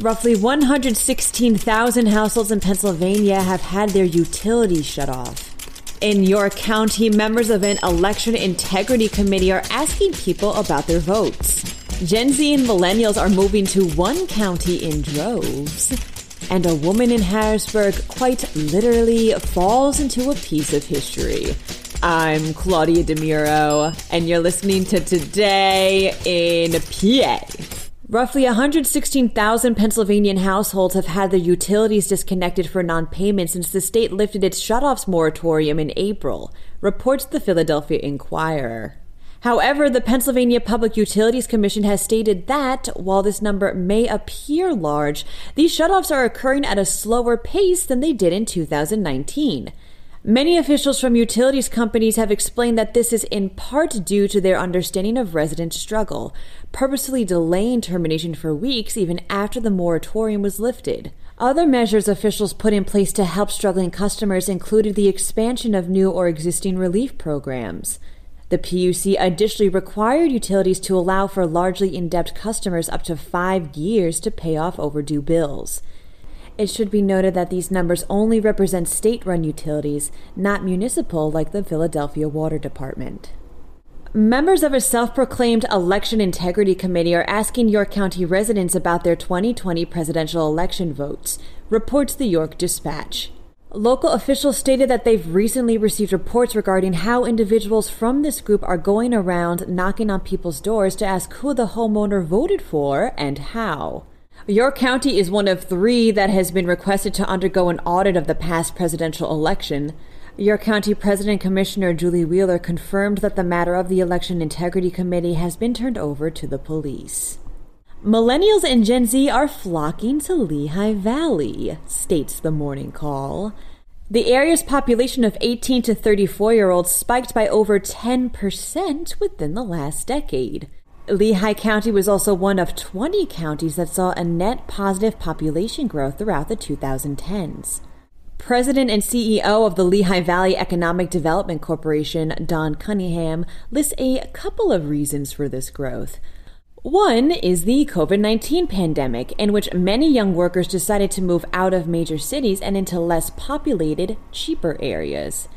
Roughly 116,000 households in Pennsylvania have had their utilities shut off. In York County, members of an election integrity committee are asking people about their votes. Gen Z and millennials are moving to one county in droves. And a woman in Harrisburg quite literally falls into a piece of history. I'm Claudia DeMuro, and you're listening to Today in PA. Roughly 116,000 Pennsylvanian households have had their utilities disconnected for non-payment since the state lifted its shutoffs moratorium in April, reports the Philadelphia Inquirer. However, the Pennsylvania Public Utilities Commission has stated that, while this number may appear large, these shutoffs are occurring at a slower pace than they did in 2019. Many officials from utilities companies have explained that this is in part due to their understanding of resident struggle, purposely delaying termination for weeks even after the moratorium was lifted. Other measures officials put in place to help struggling customers included the expansion of new or existing relief programs. The PUC additionally required utilities to allow for largely in debt customers up to five years to pay off overdue bills. It should be noted that these numbers only represent state run utilities, not municipal like the Philadelphia Water Department. Members of a self proclaimed election integrity committee are asking York County residents about their 2020 presidential election votes, reports the York Dispatch. Local officials stated that they've recently received reports regarding how individuals from this group are going around knocking on people's doors to ask who the homeowner voted for and how. York County is one of three that has been requested to undergo an audit of the past presidential election. York County President Commissioner Julie Wheeler confirmed that the matter of the Election Integrity Committee has been turned over to the police. Millennials and Gen Z are flocking to Lehigh Valley, states the morning call. The area's population of 18 to 34 year olds spiked by over 10% within the last decade. Lehigh County was also one of 20 counties that saw a net positive population growth throughout the 2010s. President and CEO of the Lehigh Valley Economic Development Corporation, Don Cunningham, lists a couple of reasons for this growth. One is the COVID 19 pandemic, in which many young workers decided to move out of major cities and into less populated, cheaper areas.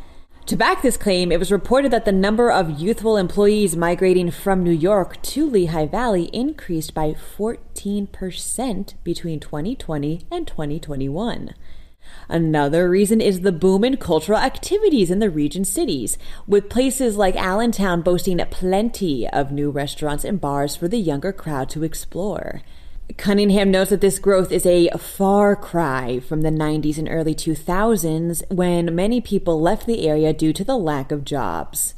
To back this claim, it was reported that the number of youthful employees migrating from New York to Lehigh Valley increased by 14% between 2020 and 2021. Another reason is the boom in cultural activities in the region's cities, with places like Allentown boasting plenty of new restaurants and bars for the younger crowd to explore. Cunningham notes that this growth is a far cry from the 90s and early 2000s when many people left the area due to the lack of jobs.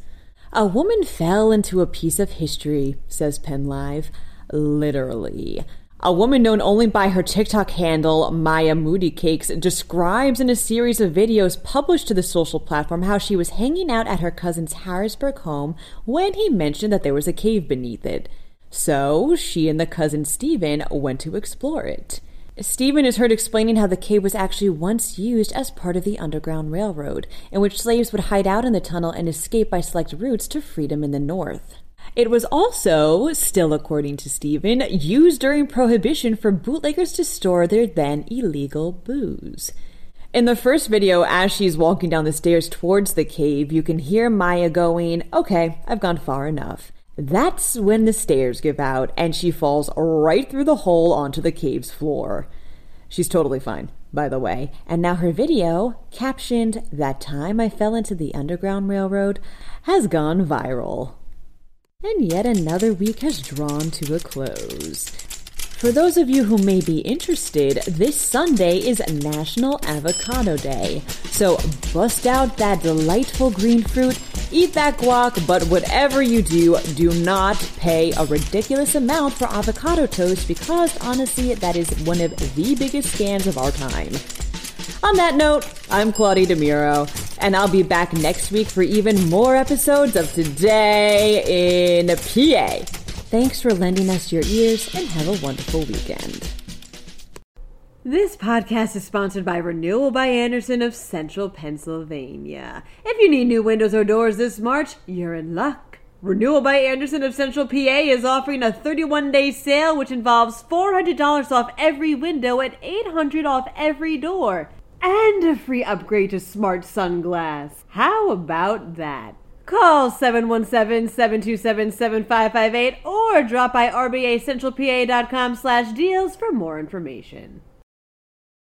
A woman fell into a piece of history, says PennLive. Literally. A woman known only by her TikTok handle, Maya Moody Cakes, describes in a series of videos published to the social platform how she was hanging out at her cousin's Harrisburg home when he mentioned that there was a cave beneath it. So she and the cousin Stephen went to explore it. Stephen is heard explaining how the cave was actually once used as part of the Underground Railroad, in which slaves would hide out in the tunnel and escape by select routes to freedom in the north. It was also, still according to Stephen, used during Prohibition for bootleggers to store their then illegal booze. In the first video, as she's walking down the stairs towards the cave, you can hear Maya going, Okay, I've gone far enough. That's when the stairs give out and she falls right through the hole onto the cave's floor. She's totally fine, by the way. And now her video, captioned That Time I Fell into the Underground Railroad, has gone viral. And yet another week has drawn to a close. For those of you who may be interested, this Sunday is National Avocado Day. So bust out that delightful green fruit, eat that guac, but whatever you do, do not pay a ridiculous amount for avocado toast because honestly, that is one of the biggest scams of our time. On that note, I'm Claudia DeMiro, and I'll be back next week for even more episodes of Today in PA. Thanks for lending us your ears and have a wonderful weekend. This podcast is sponsored by Renewal by Andersen of Central Pennsylvania. If you need new windows or doors this March, you're in luck. Renewal by Andersen of Central PA is offering a 31 day sale which involves $400 off every window and $800 off every door and a free upgrade to SmartSun glass. How about that? Call 717-727-7558 or drop by rbacentralpa.com slash deals for more information.